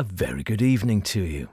a very good evening to you.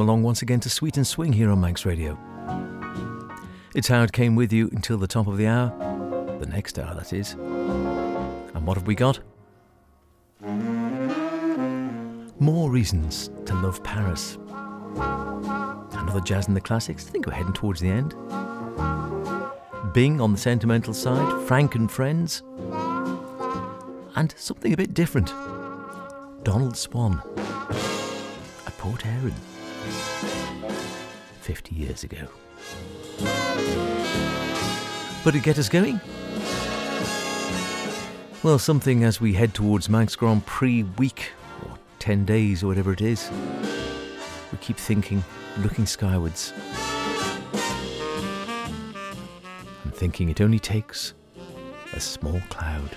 Welcome along once again to Sweet and Swing here on Manx Radio. It's Howard Caine with you until the top of the hour, the next hour that is. And what have we got? More reasons to love Paris. Another jazz in the classics. I think we're heading towards the end. Bing on the sentimental side, Frank and Friends, and something a bit different. Donald Swann, A port Erin 50 years ago. But to get us going, well, something as we head towards Manx Grand Prix week, or 10 days, or whatever it is, we keep thinking, looking skywards, and thinking it only takes a small cloud.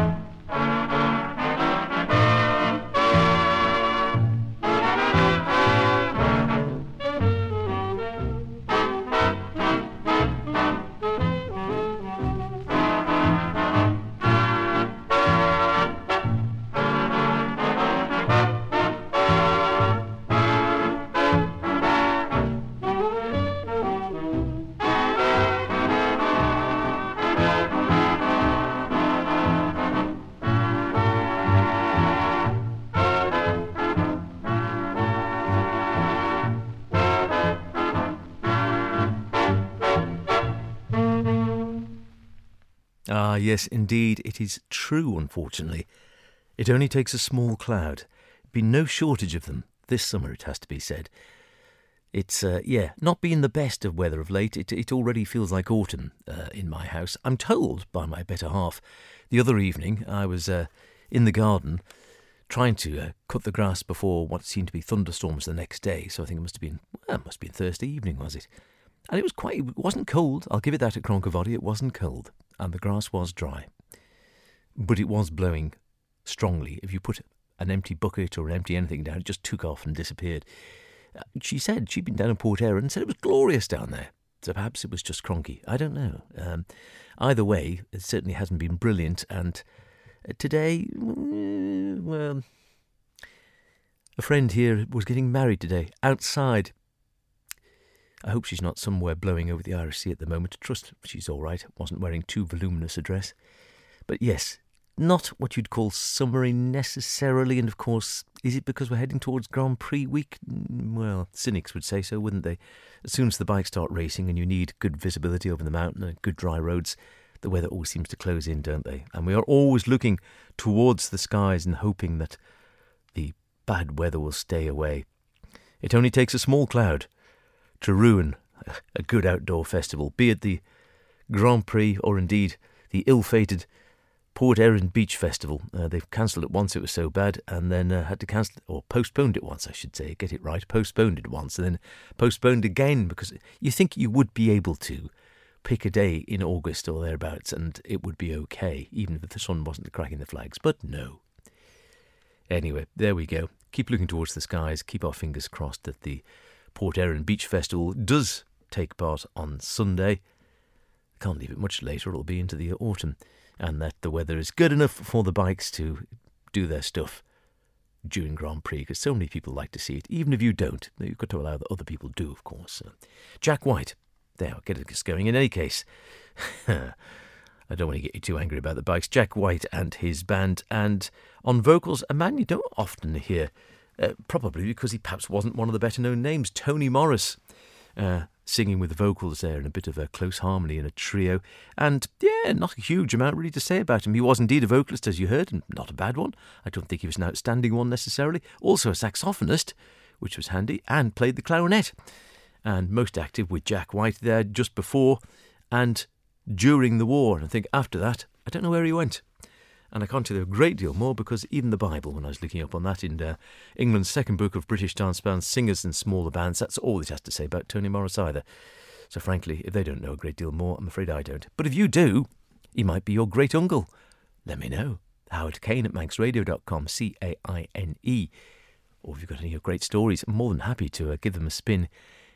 indeed, it is true, unfortunately. It only takes a small cloud. Be no shortage of them this summer, it has to be said. It's, uh, yeah, not been the best of weather of late. It, it already feels like autumn uh, in my house. I'm told by my better half the other evening I was uh, in the garden trying to uh, cut the grass before what seemed to be thunderstorms the next day. So I think it must have been, well, must have been Thursday evening, was it? And it was quite, it wasn't cold. I'll give it that at Cronk-y-Voddy. It wasn't cold. And the grass was dry. But it was blowing strongly. If you put an empty bucket or an empty anything down, it just took off and disappeared. Uh, she said she'd been down in Port Erin and said it was glorious down there. So perhaps it was just cronky. I don't know. Um, either way, it certainly hasn't been brilliant. And uh, today, mm, well, a friend here was getting married today outside. I hope she's not somewhere blowing over the Irish Sea at the moment. Trust she's all right. Wasn't wearing too voluminous a dress. But yes, not what you'd call summery necessarily. And of course, is it because we're heading towards Grand Prix week? Mm, well, cynics would say so, wouldn't they? As soon as the bikes start racing and you need good visibility over the mountain and good dry roads, the weather always seems to close in, don't they? And we are always looking towards the skies and hoping that the bad weather will stay away. It only takes a small cloud to ruin a good outdoor festival, be it the Grand Prix or indeed the ill fated Port Erin Beach Festival. Uh, they've cancelled it once, it was so bad, and then uh, had to cancel or postponed it once, I should say, get it right. Postponed it once, and then postponed again because you think you would be able to pick a day in August or thereabouts and it would be okay, even if the sun wasn't cracking the flags. But no. Anyway, there we go. Keep looking towards the skies, keep our fingers crossed that the Port Erin Beach Festival does take part on Sunday. Can't leave it much later, it'll be into the autumn and that the weather is good enough for the bikes to do their stuff during Grand Prix because so many people like to see it. Even if you don't, you've got to allow that other people do, of course. Uh, Jack White, there, I'll get it going. In any case, I don't want to get you too angry about the bikes. Jack White and his band, and on vocals, a man you don't often hear, uh, probably because he perhaps wasn't one of the better known names, Tony Morris. Uh, singing with the vocals there in a bit of a close harmony in a trio. And yeah, not a huge amount really to say about him. He was indeed a vocalist, as you heard, and not a bad one. I don't think he was an outstanding one necessarily. Also a saxophonist, which was handy, and played the clarinet. And most active with Jack White there just before and during the war. And I think after that, I don't know where he went. And I can't tell you a great deal more because even the Bible, when I was looking up on that in uh, England's second book of British dance bands, singers and smaller bands, that's all it has to say about Tony Morris either. So frankly, if they don't know a great deal more, I'm afraid I don't. But if you do, he might be your great uncle. Let me know. Howard Caine at manxradio.com, C A I N E. Or if you've got any great stories, I'm more than happy to uh, give them a spin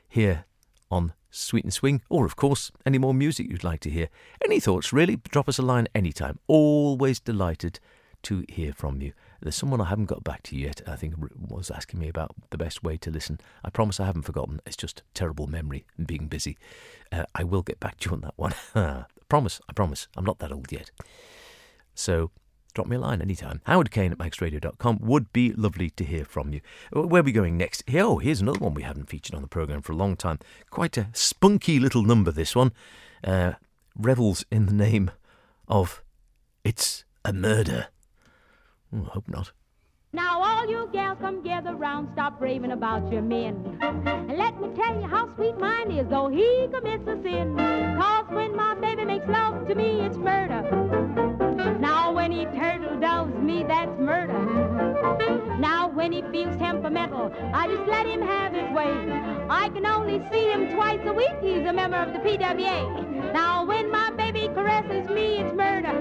here on Sweet and Swing, or of course, any more music you'd like to hear. Any thoughts, really? Drop us a line anytime. Always delighted to hear from you. There's someone I haven't got back to yet. I think was asking me about the best way to listen. I promise I haven't forgotten. It's just terrible memory and being busy. Uh, I will get back to you on that one. Promise. I promise. I'm not that old yet. So drop me a line anytime. Howard Caine at manxradio.com would be lovely to hear from you. Where are we going next? Oh, here's another one we haven't featured on the programme for a long time. Quite a spunky little number, this one. Uh, revels in the name of It's a Murder. Oh, I hope not. Now all you gals come gather round, stop raving about your men. And let me tell you how sweet mine is, though he commits a sin. Cause when my baby makes love to me, it's murder. He turtle doves me, that's murder. Now when he feels temperamental, I just let him have his way. I can only see him twice a week. He's a member of the PWA. Now when my baby caresses me, it's murder.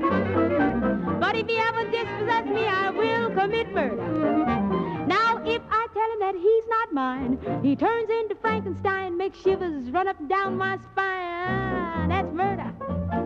But if he ever dispossesses me, I will commit murder. Now, if I tell him that he's not mine, he turns into Frankenstein, makes shivers run up and down my spine. That's murder.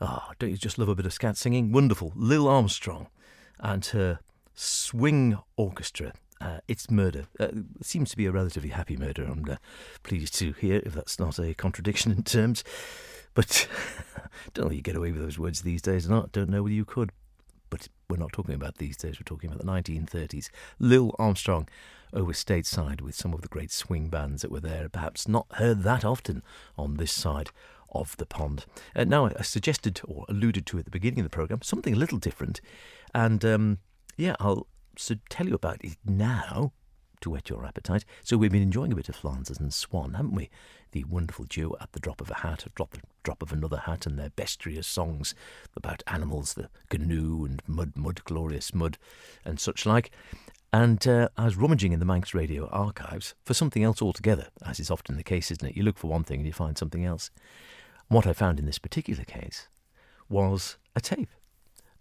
Ah, don't you just love a bit of scat singing? Wonderful. Lil Armstrong and her swing orchestra. Uh, it's murder. Uh, seems to be a relatively happy murder. I'm uh, pleased to hear if that's not a contradiction in terms. But don't know you get away with those words these days or not. Don't know whether you could. But we're not talking about these days. We're talking about the 1930s. Lil Armstrong over stateside with some of the great swing bands that were there, perhaps not heard that often on this side of the pond. Uh, now, I suggested or alluded to at the beginning of the programme something a little different, and um, yeah, I'll so tell you about it now to whet your appetite. So we've been enjoying a bit of Flanders and Swann, haven't we? The wonderful duo at the drop of a hat, a drop, drop of another hat, and their bestious songs about animals, the canoe and mud, mud, glorious mud, and such like. And uh, I was rummaging in the Manx Radio archives for something else altogether, as is often the case, isn't it? You look for one thing and you find something else. What I found in this particular case was a tape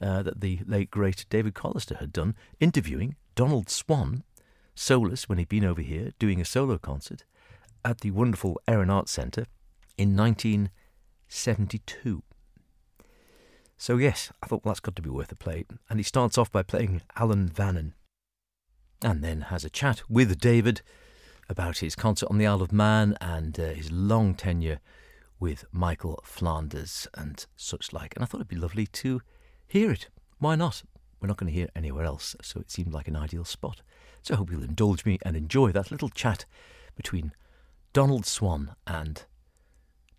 uh, that the late great David Collister had done interviewing Donald Swann, solus when he'd been over here doing a solo concert at the wonderful Erin Arts Centre in 1972. So, yes, I thought, well, that's got to be worth a play. And he starts off by playing Ellan Vannin and then has a chat with David about his concert on the Isle of Man and uh, his long tenure with Michael Flanders and such like. And I thought it'd be lovely to hear it. Why not? We're not going to hear it anywhere else, so it seemed like an ideal spot. So I hope you'll indulge me and enjoy that little chat between Donald Swann and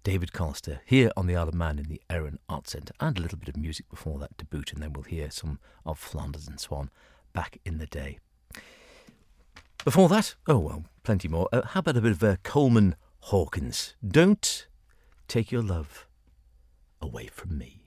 David Collister here on the Isle of Man in the Erin Art Centre, and a little bit of music before that to boot, and then we'll hear some of Flanders and Swann back in the day. Before that, oh well, plenty more. Uh, how about a bit of uh, Coleman Hawkins? Don't take your love away from me.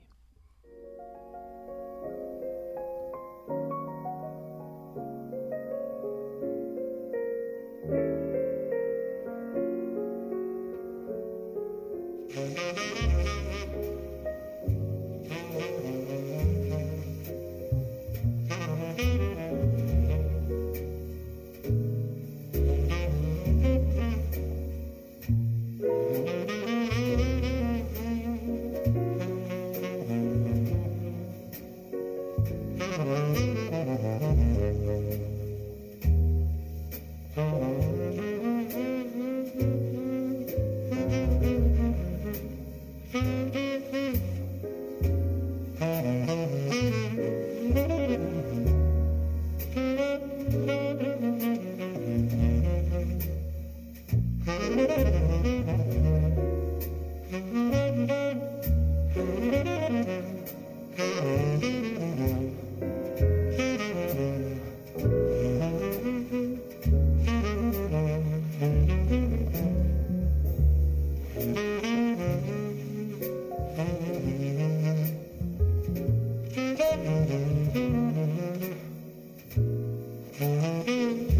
Mm-hmm.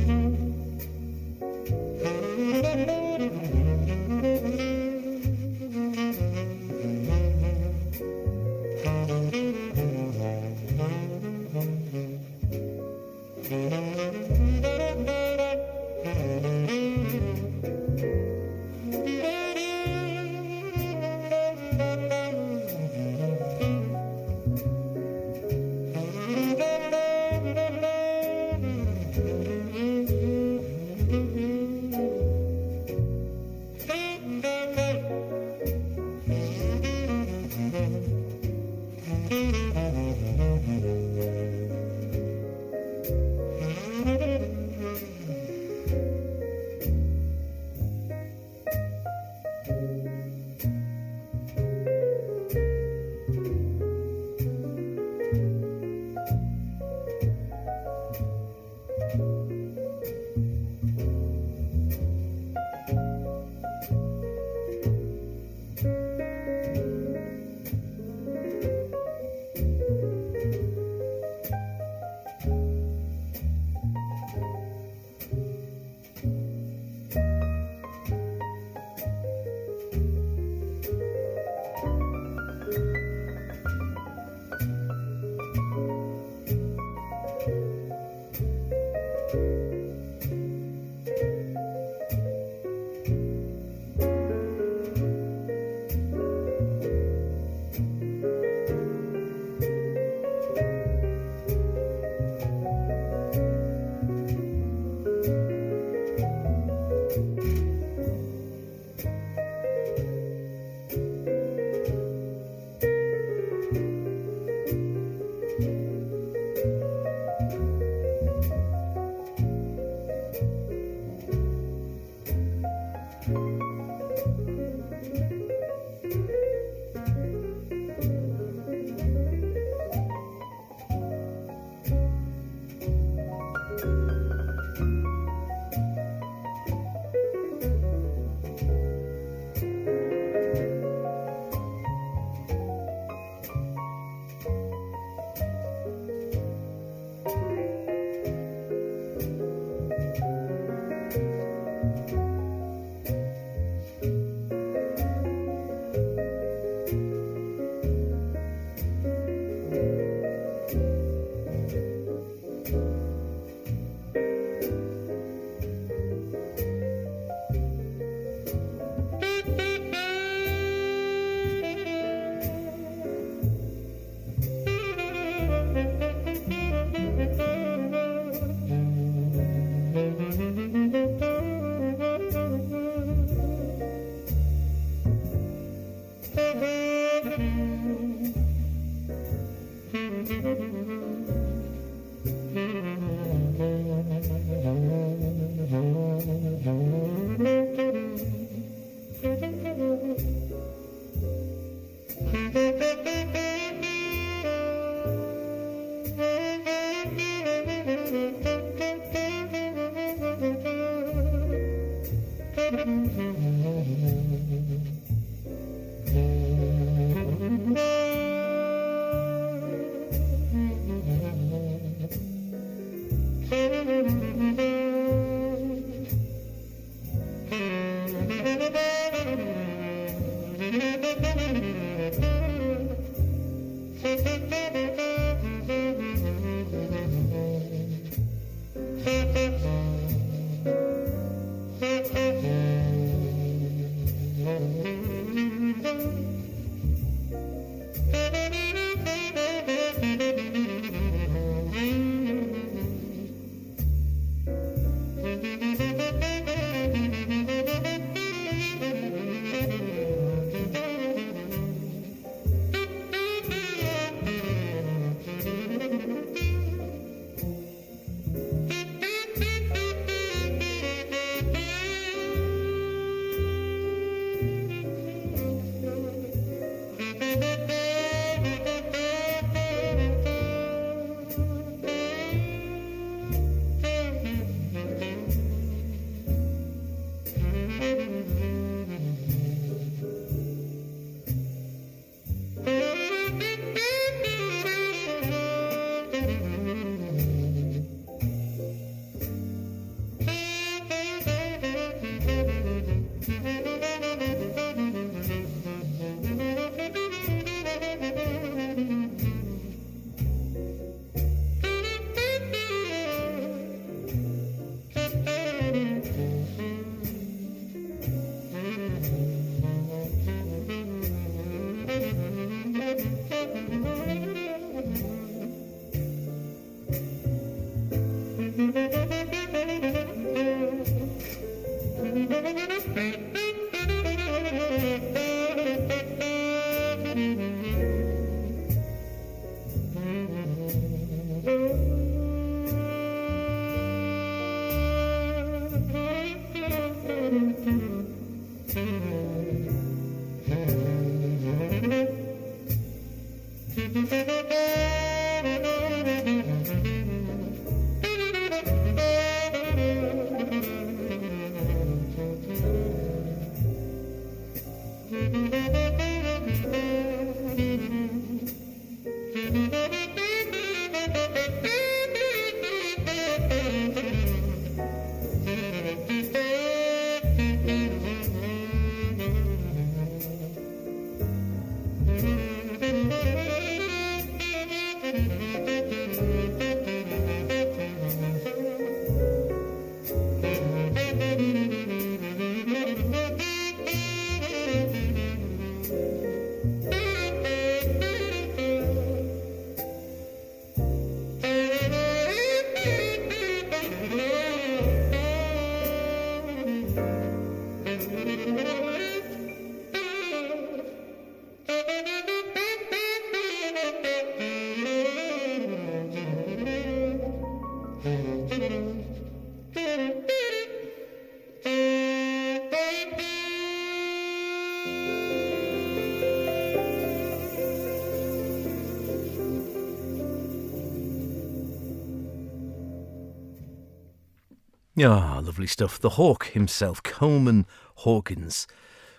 Ah, lovely stuff. The Hawk himself, Coleman Hawkins,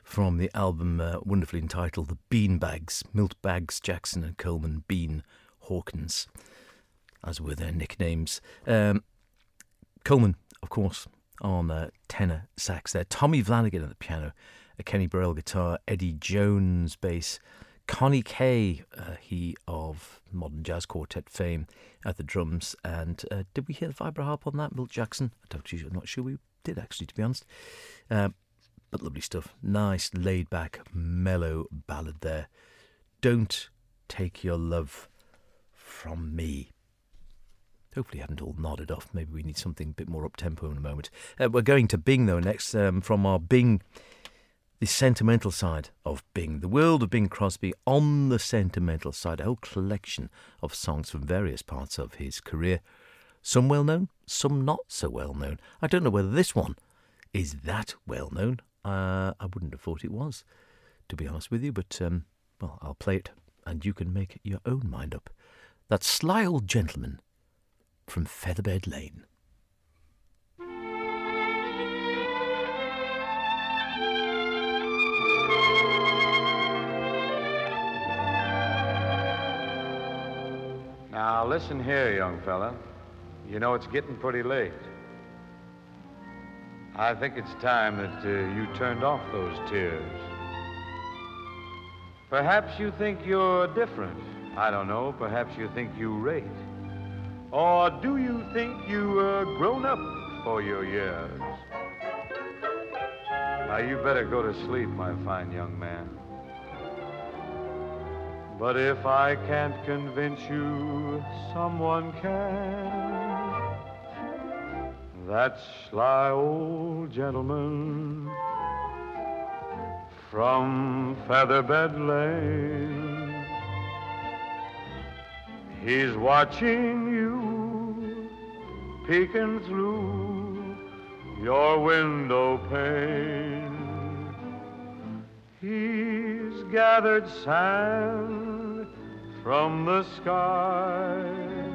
from the album uh, wonderfully entitled The Beanbags, Milt Bags Jackson and Coleman Bean Hawkins, as were their nicknames. Um, Coleman, of course, on uh, tenor sax there. Tommy Flanagan at the piano, a Kenny Burrell guitar, Eddie Jones bass, Connie Kay, uh, he of modern jazz quartet fame, at the drums. And uh, did we hear the vibra on that, Milt Jackson? I don't, I'm not sure we did actually, to be honest. Uh, but lovely stuff. Nice, laid back, mellow ballad there. Don't take your love from me. Hopefully, you hadn't all nodded off. Maybe we need something a bit more up tempo in a moment. Uh, we're going to Bing, though, next um, from our Bing the sentimental side of Bing, the world of Bing Crosby on the sentimental side, a whole collection of songs from various parts of his career. Some well known, some not so well known. I don't know whether this one is that well known. Uh, I wouldn't have thought it was, to be honest with you, but um, well, I'll play it and you can make your own mind up. That sly old gentleman from Featherbed Lane. Now, listen here, young fella. You know it's getting pretty late. I think it's time that uh, you turned off those tears. Perhaps you think you're different. I don't know. Perhaps you think you rate. Or do you think you are grown up for your years? Now, you better go to sleep, my fine young man. But if I can't convince you, someone can. That sly old gentleman from Featherbed Lane. He's watching you peeking through your window pane. He's gathered sand from the skies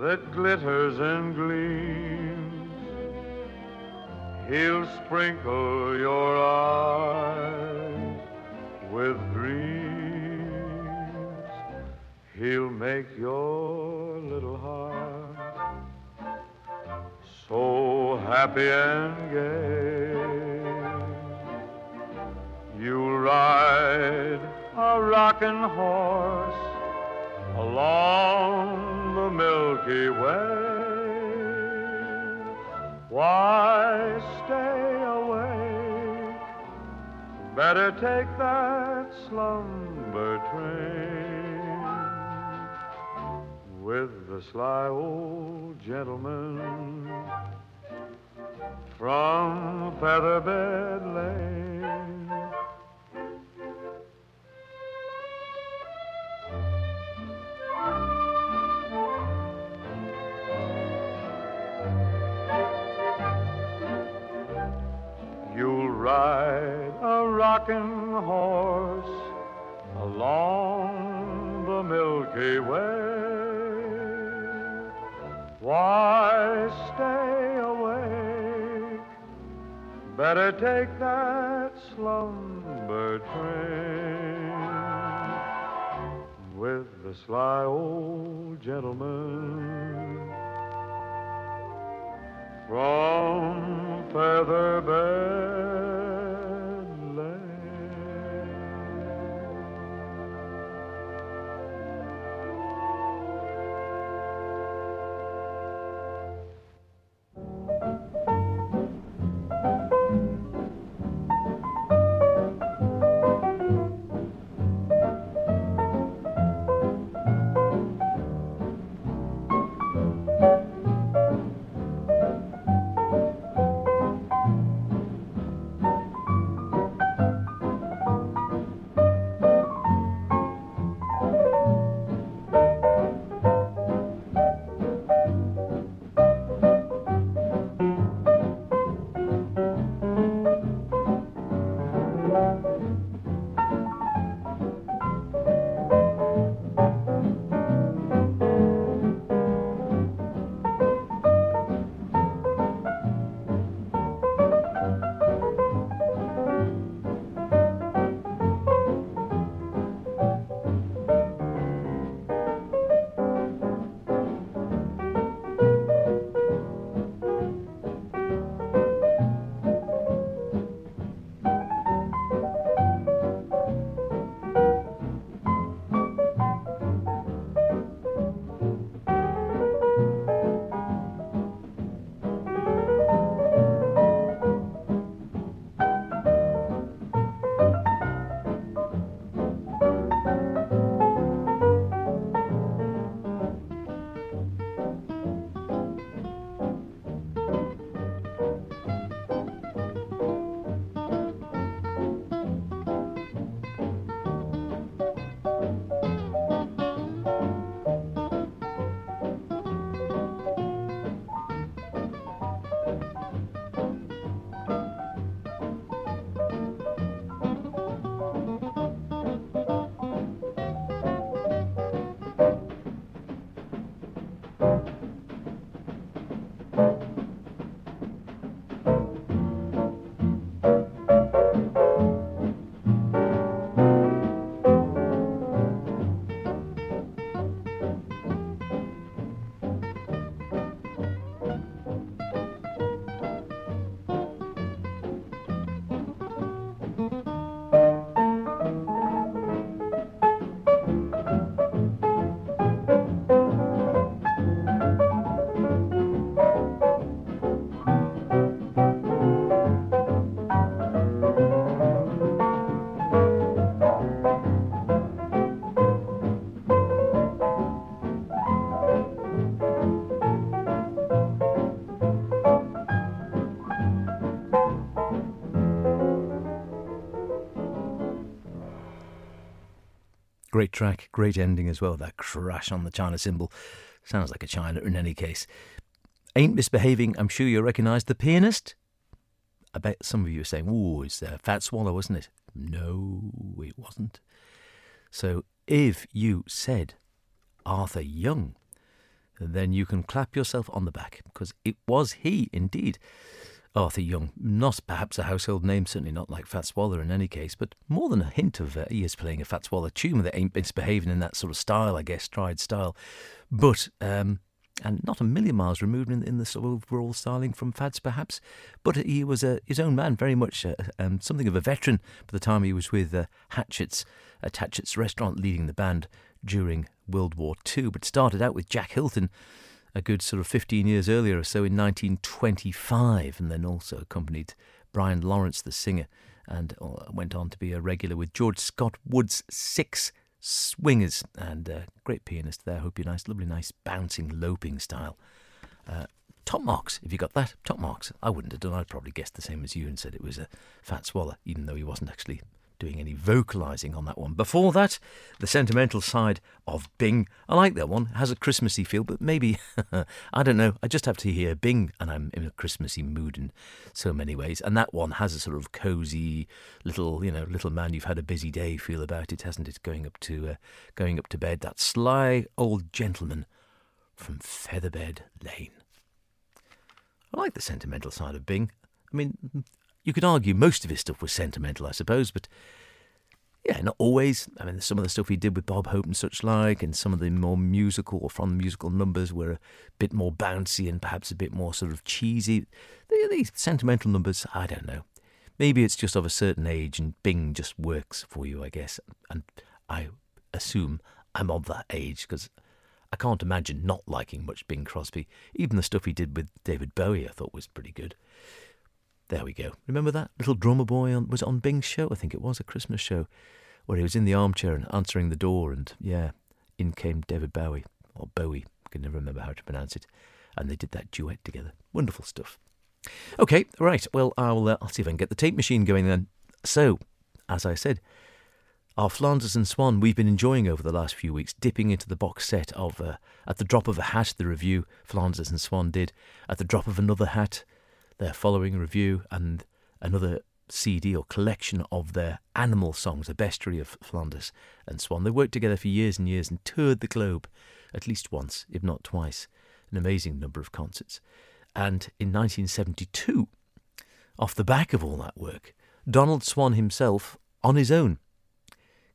that glitters and gleams. He'll sprinkle your eyes with dreams. He'll make your little heart so happy and gay. You'll ride a rocking horse along the Milky Way. Why stay awake? Better take that slumber train with the sly old gentleman from Featherbed Lane. Rocking horse along the Milky Way. Why stay awake? Better take that slumber train with the sly old gentleman from Feather Featherbed Great track, great ending as well. That crash on the China cymbal. Sounds like a China in any case. Ain't Misbehaving, I'm sure you recognise the pianist. I bet some of you are saying, oh, it's uh, Fats Waller, wasn't it? No, it wasn't. So if you said Arthur Young, then you can clap yourself on the back because it was he indeed. Arthur Young, not perhaps a household name, certainly not like Fats Waller in any case, but more than a hint of uh, he is playing a Fats Waller tune that ain't misbehaving in that sort of style, I guess, stride style. But, um, and not a million miles removed in, in the sort of overall styling from Fats, perhaps. But he was uh, his own man, very much uh, um, something of a veteran by the time he was with uh, Hatchets at Hatchett's restaurant, leading the band during World War II. But started out with Jack Hylton a good sort of 15 years earlier or so in 1925, and then also accompanied Brian Lawrence, the singer, and uh, went on to be a regular with George Scott Wood's Six Swingers, and a great pianist there. Hope you're nice, lovely, nice bouncing, loping style. Uh, top marks, if you got that. Top marks. I wouldn't have done. I'd probably guessed the same as you and said it was a fat Waller, even though he wasn't actually doing any vocalising on that one. Before that, the sentimental side of Bing. I like that one. It has a Christmassy feel, but maybe, I don't know, I just have to hear Bing and I'm in a Christmassy mood in so many ways. And that one has a sort of cosy little, you know, little man you've had a busy day feel about it, hasn't it? Going up to, uh, going up to bed. That sly old gentleman from Featherbed Lane. I like the sentimental side of Bing. I mean, you could argue most of his stuff was sentimental, I suppose, but yeah, not always. I mean, some of the stuff he did with Bob Hope and such like, and some of the more musical or from the musical numbers were a bit more bouncy and perhaps a bit more sort of cheesy. These sentimental numbers, I don't know. Maybe it's just of a certain age and Bing just works for you, I guess. And I assume I'm of that age because I can't imagine not liking much Bing Crosby. Even the stuff he did with David Bowie I thought was pretty good. There we go. Remember that little drummer boy on was it on Bing's show? I think it was a Christmas show where he was in the armchair and answering the door, and yeah, in came David Bowie or Bowie. I can never remember how to pronounce it, and they did that duet together. Wonderful stuff. Okay, right. Well, I'll uh, I'll see if I can get the tape machine going then. So, as I said, our Flanders and Swann we've been enjoying over the last few weeks, dipping into the box set of uh, At the Drop of a Hat, the review Flanders and Swann did, At the Drop of Another Hat, their following review and another CD or collection of their animal songs, a bestiary of Flanders and Swann. They worked together for years and years and toured the globe at least once, if not twice, an amazing number of concerts. And in 1972, off the back of all that work, Donald Swann himself, on his own,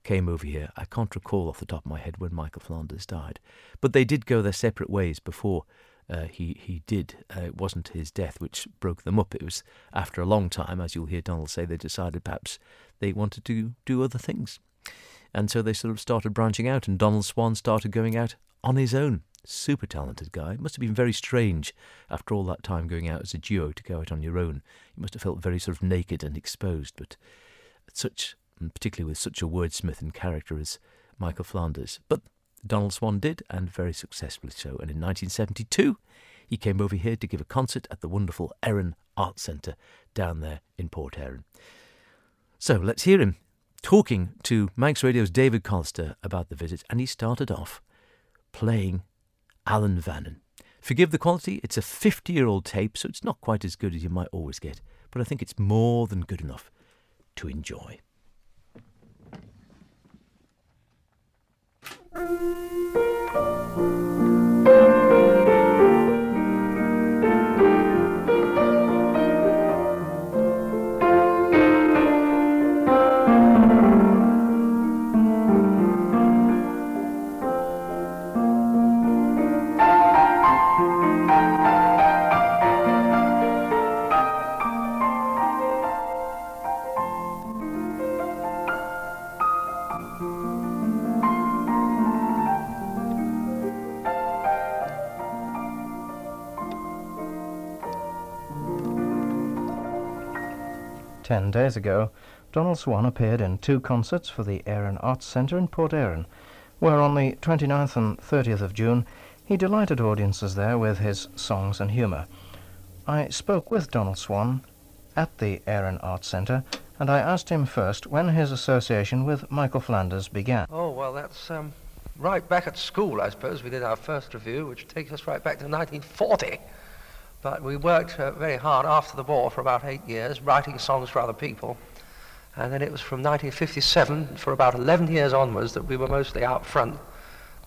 came over here. I can't recall off the top of my head when Michael Flanders died, but they did go their separate ways before uh, he he did. Uh, it wasn't his death which broke them up. It was after a long time, as you'll hear Donald say, they decided perhaps they wanted to do other things, and so they sort of started branching out. And Donald Swann started going out on his own. Super talented guy. It must have been very strange after all that time going out as a duo to go out on your own. You must have felt very sort of naked and exposed. But such, particularly with such a wordsmith and character as Michael Flanders. But Donald Swann did, and very successfully so. And in 1972, he came over here to give a concert at the wonderful Erin Art Centre down there in Port Erin. So let's hear him talking to Manx Radio's David Collister about the visit, and he started off playing Ellan Vannin. Forgive the quality, it's a 50 year old tape, so it's not quite as good as you might always get, but I think it's more than good enough to enjoy. thank you Ten days ago, Donald Swann appeared in two concerts for the Erin Arts Centre in Port Erin, where on the 29th and 30th of June he delighted audiences there with his songs and humour. I spoke with Donald Swann at the Erin Arts Centre and I asked him first when his association with Michael Flanders began. Oh, well, that's um, right back at school, I suppose. We did our first review, which takes us right back to 1940. But we worked uh, very hard after the war for about eight years, writing songs for other people. And then it was from 1957 for about 11 years onwards that we were mostly out front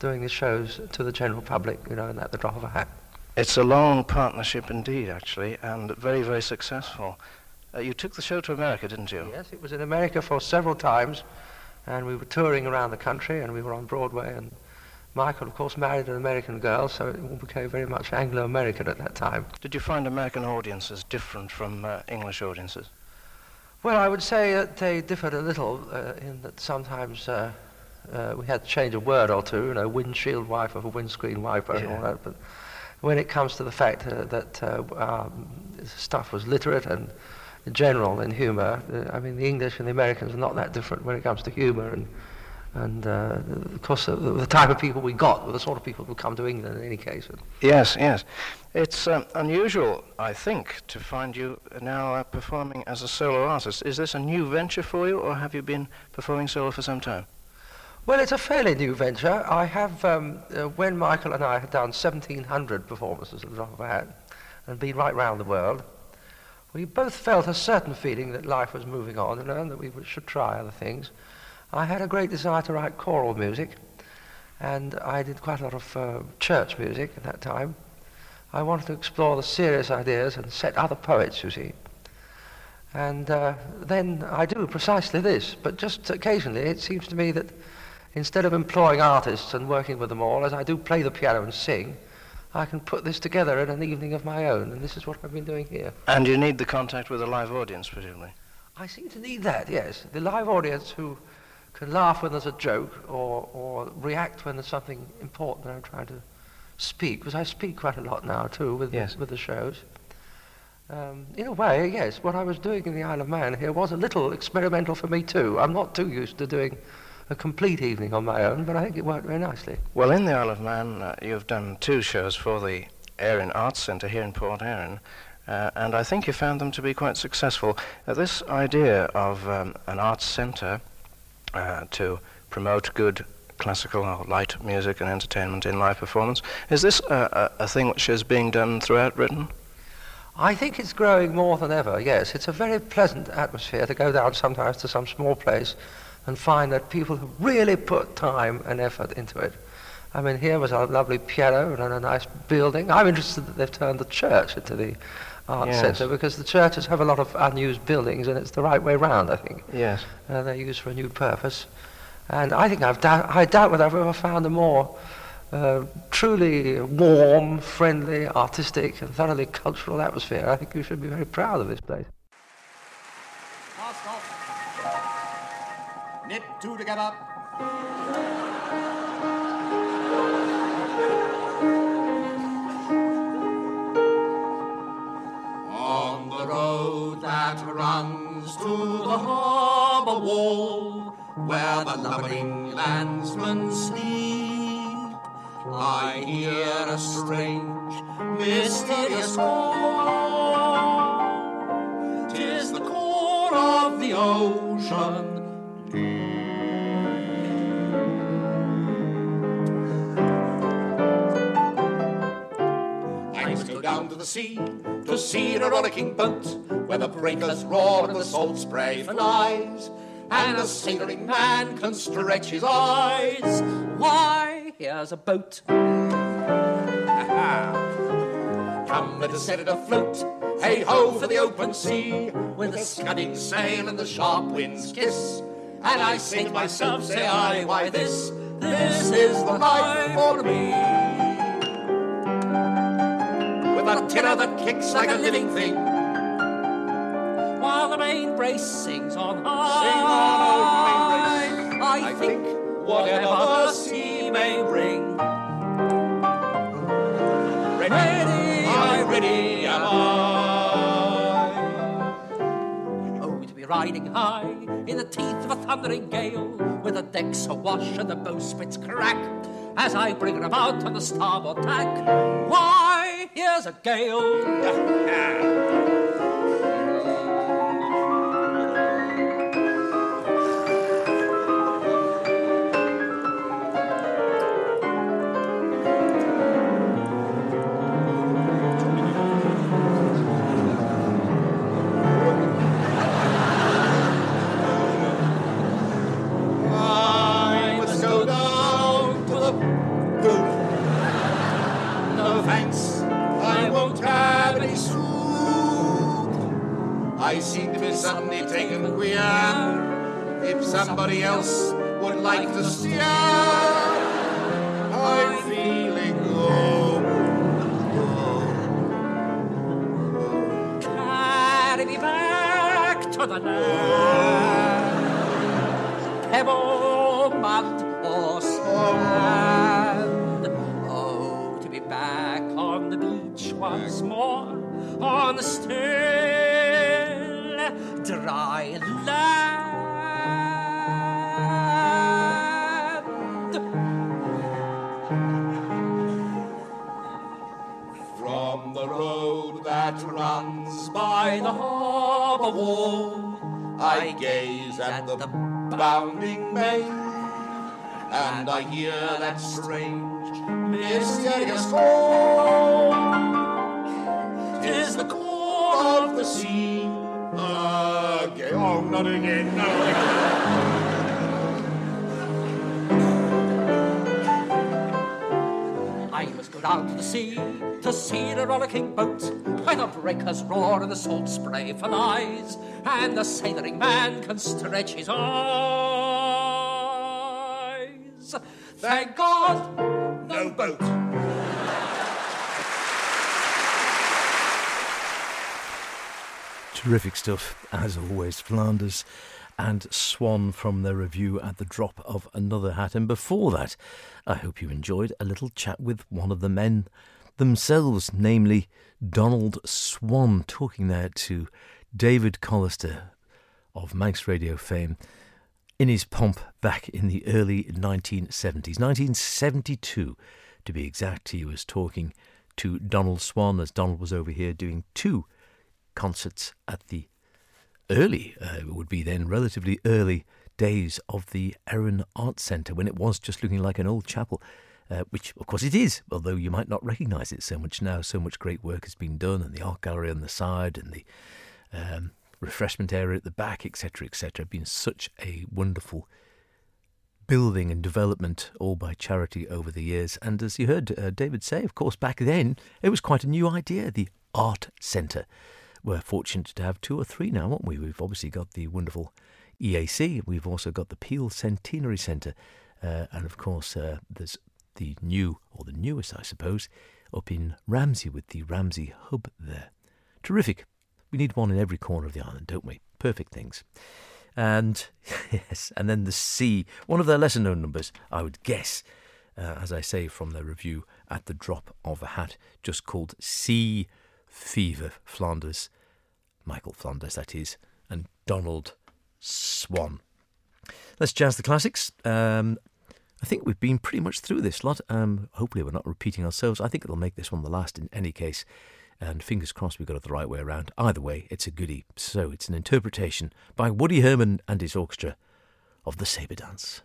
doing the shows to the general public, you know, and at the drop of a hat. It's a long partnership indeed, actually, and very, very successful. Uh, you took the show to America, didn't you? Yes, it was in America for several times, and we were touring around the country, and we were on Broadway, and Michael, of course, married an American girl, so it all became very much Anglo-American at that time. Did you find American audiences different from uh, English audiences? Well, I would say that they differed a little uh, in that sometimes uh, uh, we had to change a word or two, you know, windshield wiper for windscreen wiper and all that. But when it comes to the fact uh, that uh, um, stuff was literate and general in humour, uh, I mean, the English and the Americans are not that different when it comes to humour and and uh, of course, the, the, type of people we got were the sort of people who come to England in any case. Yes, yes. It's um, unusual, I think, to find you now uh, performing as a solo artist. Is this a new venture for you, or have you been performing solo for some time? Well, it's a fairly new venture. I have, um, uh, when Michael and I had done 1,700 performances at the drop of a hat and been right round the world, we both felt a certain feeling that life was moving on and that we should try other things. I had a great desire to write choral music, and I did quite a lot of uh, church music at that time. I wanted to explore the serious ideas and set other poets, you see. And uh, then I do precisely this, but just occasionally it seems to me that instead of employing artists and working with them all, as I do play the piano and sing, I can put this together in an evening of my own, and this is what I've been doing here. And you need the contact with a live audience, presumably? I seem to need that, yes. The live audience who can laugh when there's a joke or, or react when there's something important that I'm trying to speak, because I speak quite a lot now too with, yes. the, with the shows. Um, in a way, yes, what I was doing in the Isle of Man here was a little experimental for me too. I'm not too used to doing a complete evening on my own, but I think it worked very nicely. Well, in the Isle of Man, uh, you've done two shows for the Erin Arts Centre here in Port Erin. Uh, and I think you found them to be quite successful. Uh, this idea of um, an arts centre uh, to promote good classical or light music and entertainment in live performance. Is this a, a, a, thing which is being done throughout Britain? I think it's growing more than ever, yes. It's a very pleasant atmosphere to go down sometimes to some small place and find that people have really put time and effort into it. I mean, here was a lovely piano and a nice building. I'm interested that they've turned the church into the art yes. centre because the churches have a lot of unused buildings and it's the right way round, I think. Yes. Uh, they're used for a new purpose. And I think I've doubt, I doubt whether I've ever found a more uh, truly warm, friendly, artistic, and thoroughly cultural atmosphere. I think you should be very proud of this place. Stop. Knit two together. Road that runs to the harbour wall, where the loving landsmen sleep, I hear a strange, mysterious call. Tis the call of the ocean to the sea to see a rollicking boat where the breakers roar and the salt spray flies. And a sailoring man can stretch his eyes. Why, here's a boat. Come, let us set it afloat. Hey ho for the open sea, with a scudding sail and the sharp winds kiss. And I say to myself, say I, why this, this is the life for me tiller that kicks like a living thing. While the main brace sings on high, Sing on, oh, main brace. I, I think whatever the sea may bring. Ready, ready I, ready am I. Oh, to be riding high in the teeth of a thundering gale, with the decks awash and the bowsprits crack as I bring her about on the starboard tack. Why, here's a the bounding main, and I hear that strange, mysterious call. Tis the call of the sea. Ah, again, oh, not again, no. Go down to the sea to see the rollicking boat, where the breakers roar and the salt spray flies, and the sailoring man can stretch his eyes. Thank God, No boat. Terrific stuff, as always. Flanders and Swann from their review at the drop of another hat. And before that, I hope you enjoyed a little chat with one of the men themselves, namely Donald Swann, talking there to David Collister of Manx Radio fame in his pomp back in the early 1970s. 1972, to be exact, he was talking to Donald Swann as Donald was over here doing two concerts at the early, uh, it would be then relatively early days of the Erin Arts Centre when it was just looking like an old chapel. Uh, which, of course, it is, although you might not recognise it so much now. So much great work has been done, and the art gallery on the side, and the um, refreshment area at the back, etc., etc. Been such a wonderful building and development, all by charity over the years. And as you heard uh, David say, of course, back then it was quite a new idea, the Art Centre. We're fortunate to have two or three now, aren't we? We've obviously got the wonderful EAC, we've also got the Peel Centenary Centre, uh, and of course, uh, there's the new, or the newest, I suppose, up in Ramsey with the Ramsey Hub there. Terrific. We need one in every corner of the island, don't we? Perfect things. And yes, and then the C, one of their lesser known numbers, I would guess, uh, as I say from their review at the drop of a hat, just called Sea Fever Flanders. Michael Flanders, that is, and Donald Swann. Let's jazz the classics. Um, I think we've been pretty much through this lot. Um, hopefully, we're not repeating ourselves. I think it'll make this one the last in any case. And fingers crossed we got it the right way around. Either way, it's a goodie. So it's an interpretation by Woody Herman and his orchestra of the Sabre Dance.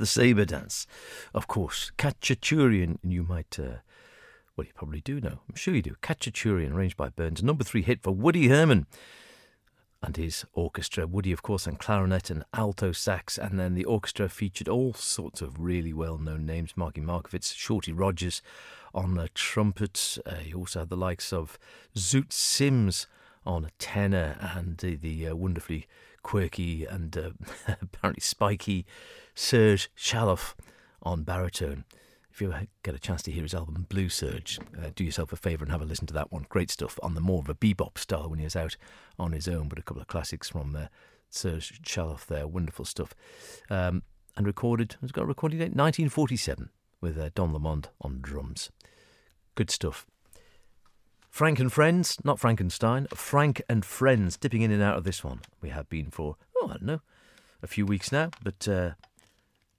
The sabre dance. Of course, Khachaturian, you might, uh, well, you probably do know. I'm sure you do. Khachaturian, arranged by Burns. Number three hit for Woody Herman and his orchestra. Woody, of course, on clarinet and alto sax, and then the orchestra featured all sorts of really well known names Marky Markowitz, Shorty Rogers on the trumpet. Uh, he also had the likes of Zoot Sims on tenor and the, the uh, wonderfully quirky and uh, apparently spiky Serge Chaloff on baritone. If you get a chance to hear his album Blue Serge, uh, do yourself a favour and have a listen to that one. Great stuff on the more of a bebop style when he was out on his own, but a couple of classics from uh, Serge Chaloff there. Wonderful stuff. Um, and recorded, it's got a recording date? 1947 with uh, Don Lamond on drums. Good stuff. Frank and Friends, not Frankenstein, Frank and Friends, dipping in and out of this one. We have been for, oh, I don't know, a few weeks now, but uh,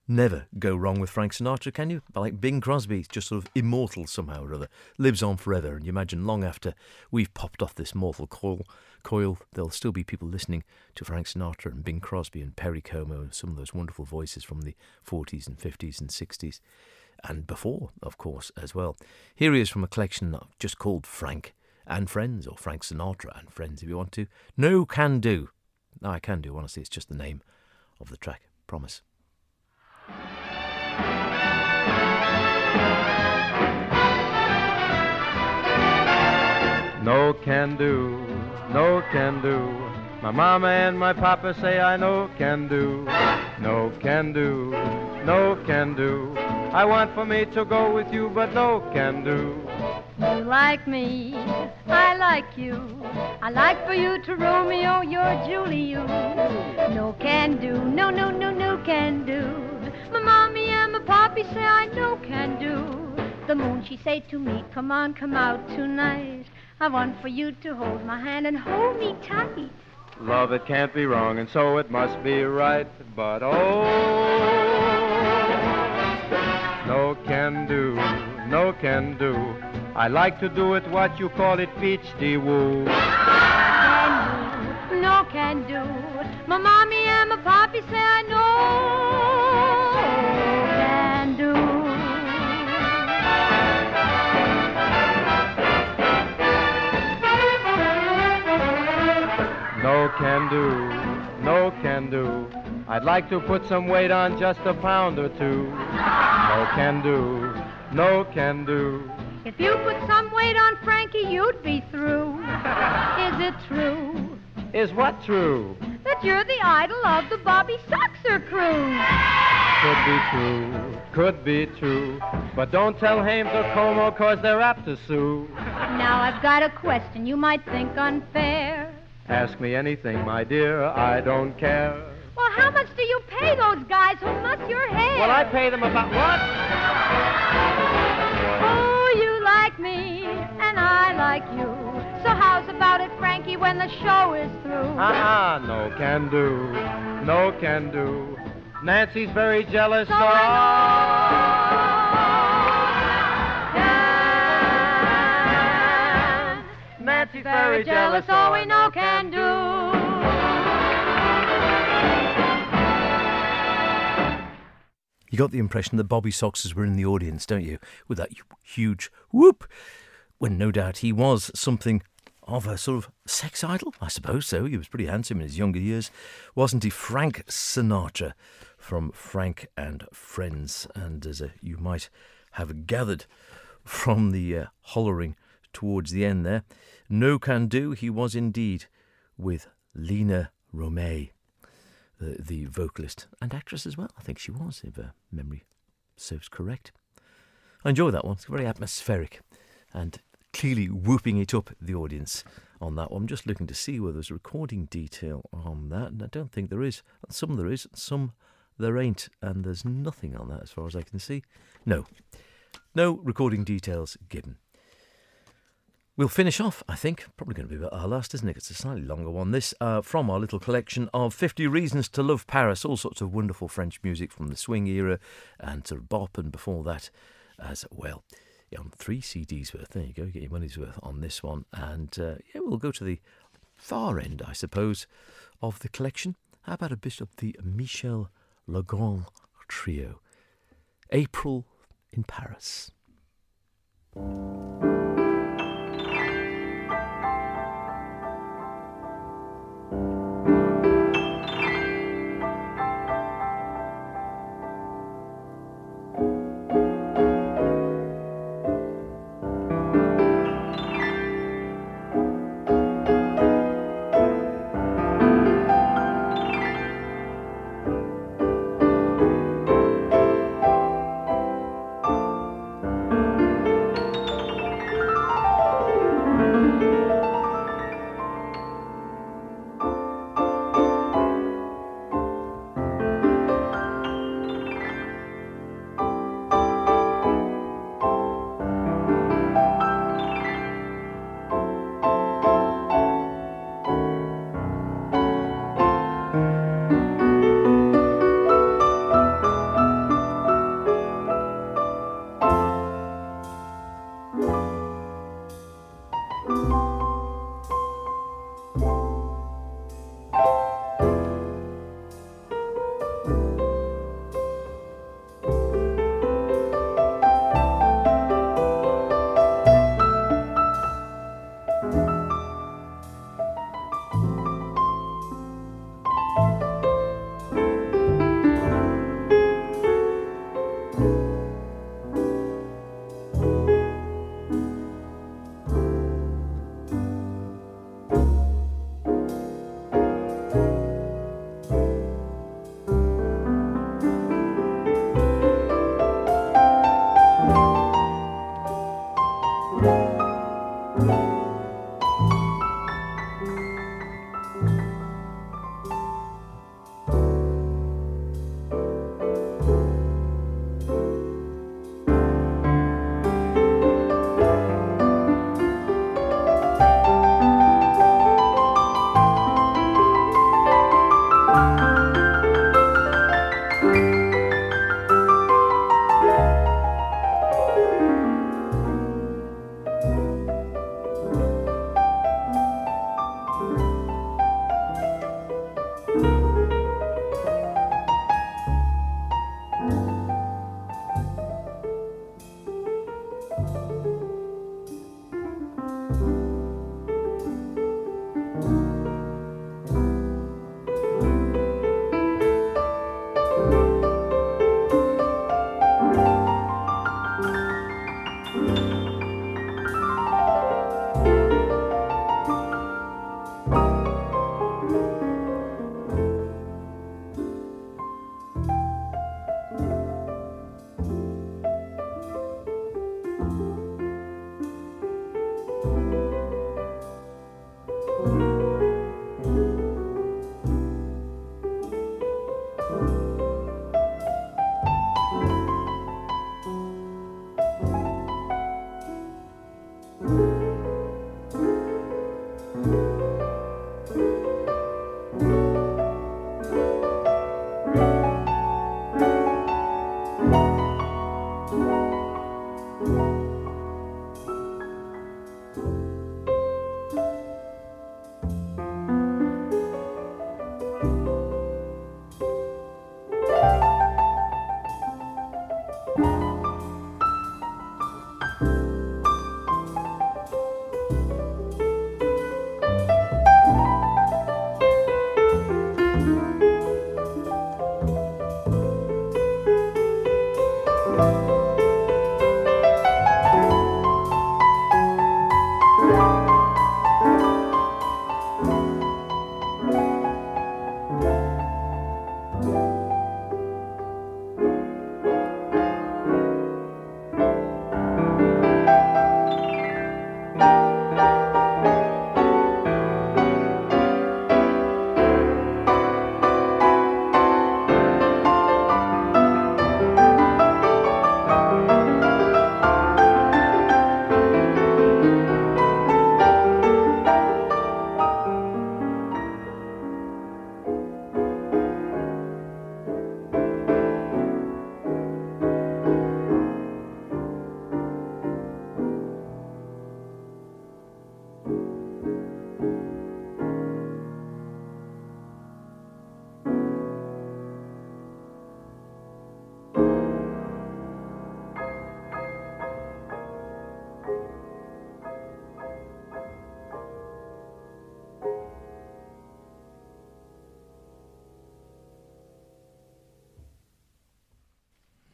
never go wrong with Frank Sinatra, can you? Like Bing Crosby, just sort of immortal somehow or other, lives on forever. And you imagine long after we've popped off this mortal coil, coil there'll still be people listening to Frank Sinatra and Bing Crosby and Perry Como and some of those wonderful voices from the 40s and 50s and 60s. And before, of course, as well. Here he is from a collection just called Frank and Friends, or Frank Sinatra and Friends if you want to. No Can Do. No, I can do, honestly, it's just the name of the track. Promise. No can do, no can do. My mama and my papa say I no can do, no can do, no can do. I want for me to go with you, but no can do. You like me, I like you. I like for you to Romeo, you're Julie. No can do, no, no, no, no can do. My mommy and my poppy say I no can do. The moon, she say to me, come on, come out tonight. I want for you to hold my hand and hold me tight. Love, it can't be wrong, and so it must be right. But oh, no can do, no can do. I like to do it what you call it peach de woo. Can do, no can do. My mommy and my poppy say I know can do. No can do, no can do. I'd like to put some weight on just a pound or two. No can do, no can do. If you put some weight on Frankie, you'd be through. Is it true Is what true? that you're the idol of the Bobby Soxer crew? Could be true, could be true. But don't tell Haymes or Como, cause they're apt to sue. Now I've got a question you might think unfair. Ask me anything, my dear, I don't care. Well, how much do you pay those guys who muss your hair? Well, I pay them about what? Like me, and I like you. So how's about it, Frankie, when the show is through? Uh-uh, no can do, no can do. Nancy's very jealous So of... I know. Nancy's Very jealous, all we know can do. You got the impression that Bobby Soxers were in the audience, don't you? With that huge whoop. When no doubt he was something of a sort of sex idol, I suppose so. He was pretty handsome in his younger years, wasn't he? Frank Sinatra from Frank and Friends. And as uh, you might have gathered from the uh, hollering towards the end there, no can do, he was indeed with Lina Romay the, vocalist and actress as well. I think she was, if uh, memory serves correct. I enjoy that one. It's very atmospheric and clearly whooping it up the audience on that one. I'm just looking to see whether there's recording detail on that, and I don't think there is. Some there is, some there ain't, and there's nothing on that as far as I can see. No, no recording details given. We'll finish off, I think. Probably going to be about our last, isn't it? It's a slightly longer one. This uh, from our little collection of 50 Reasons to Love Paris. All sorts of wonderful French music from the swing era and sort of bop, and before that as well. Yeah, on three CDs worth. There you go. Get your money's worth on this one. And uh, yeah, we'll go to the far end, I suppose, of the collection. How about a bit of the Michel Legrand Trio. April in Paris.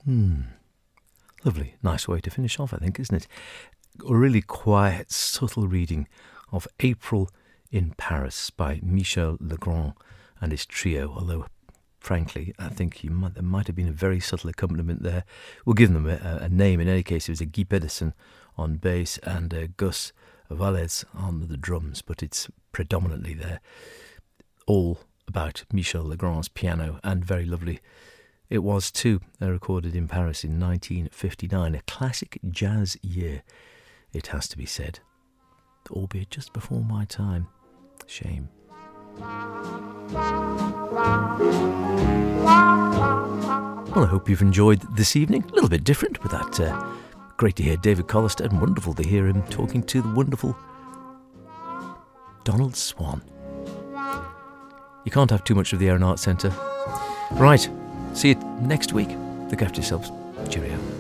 Hmm. Lovely. Nice way to finish off, I think, isn't it? A really quiet, subtle reading of April in Paris by Michel Legrand and his trio, although frankly, I think might, there might have been a very subtle accompaniment there. We'll give them a, a name. In any case, it was a Guy Pedersen on bass and a Gus Wallez on the drums, but it's predominantly there. All about Michel Legrand's piano and very lovely. It was too, uh, recorded in Paris in 1959, a classic jazz year, it has to be said, albeit just before my time. Shame. Well, I hope you've enjoyed this evening. A little bit different with that. Uh, great to hear David Collister and wonderful to hear him talking to the wonderful Donald Swann. You can't have too much of the Erin Centre. Right, see you next week. Look after yourselves. Cheerio.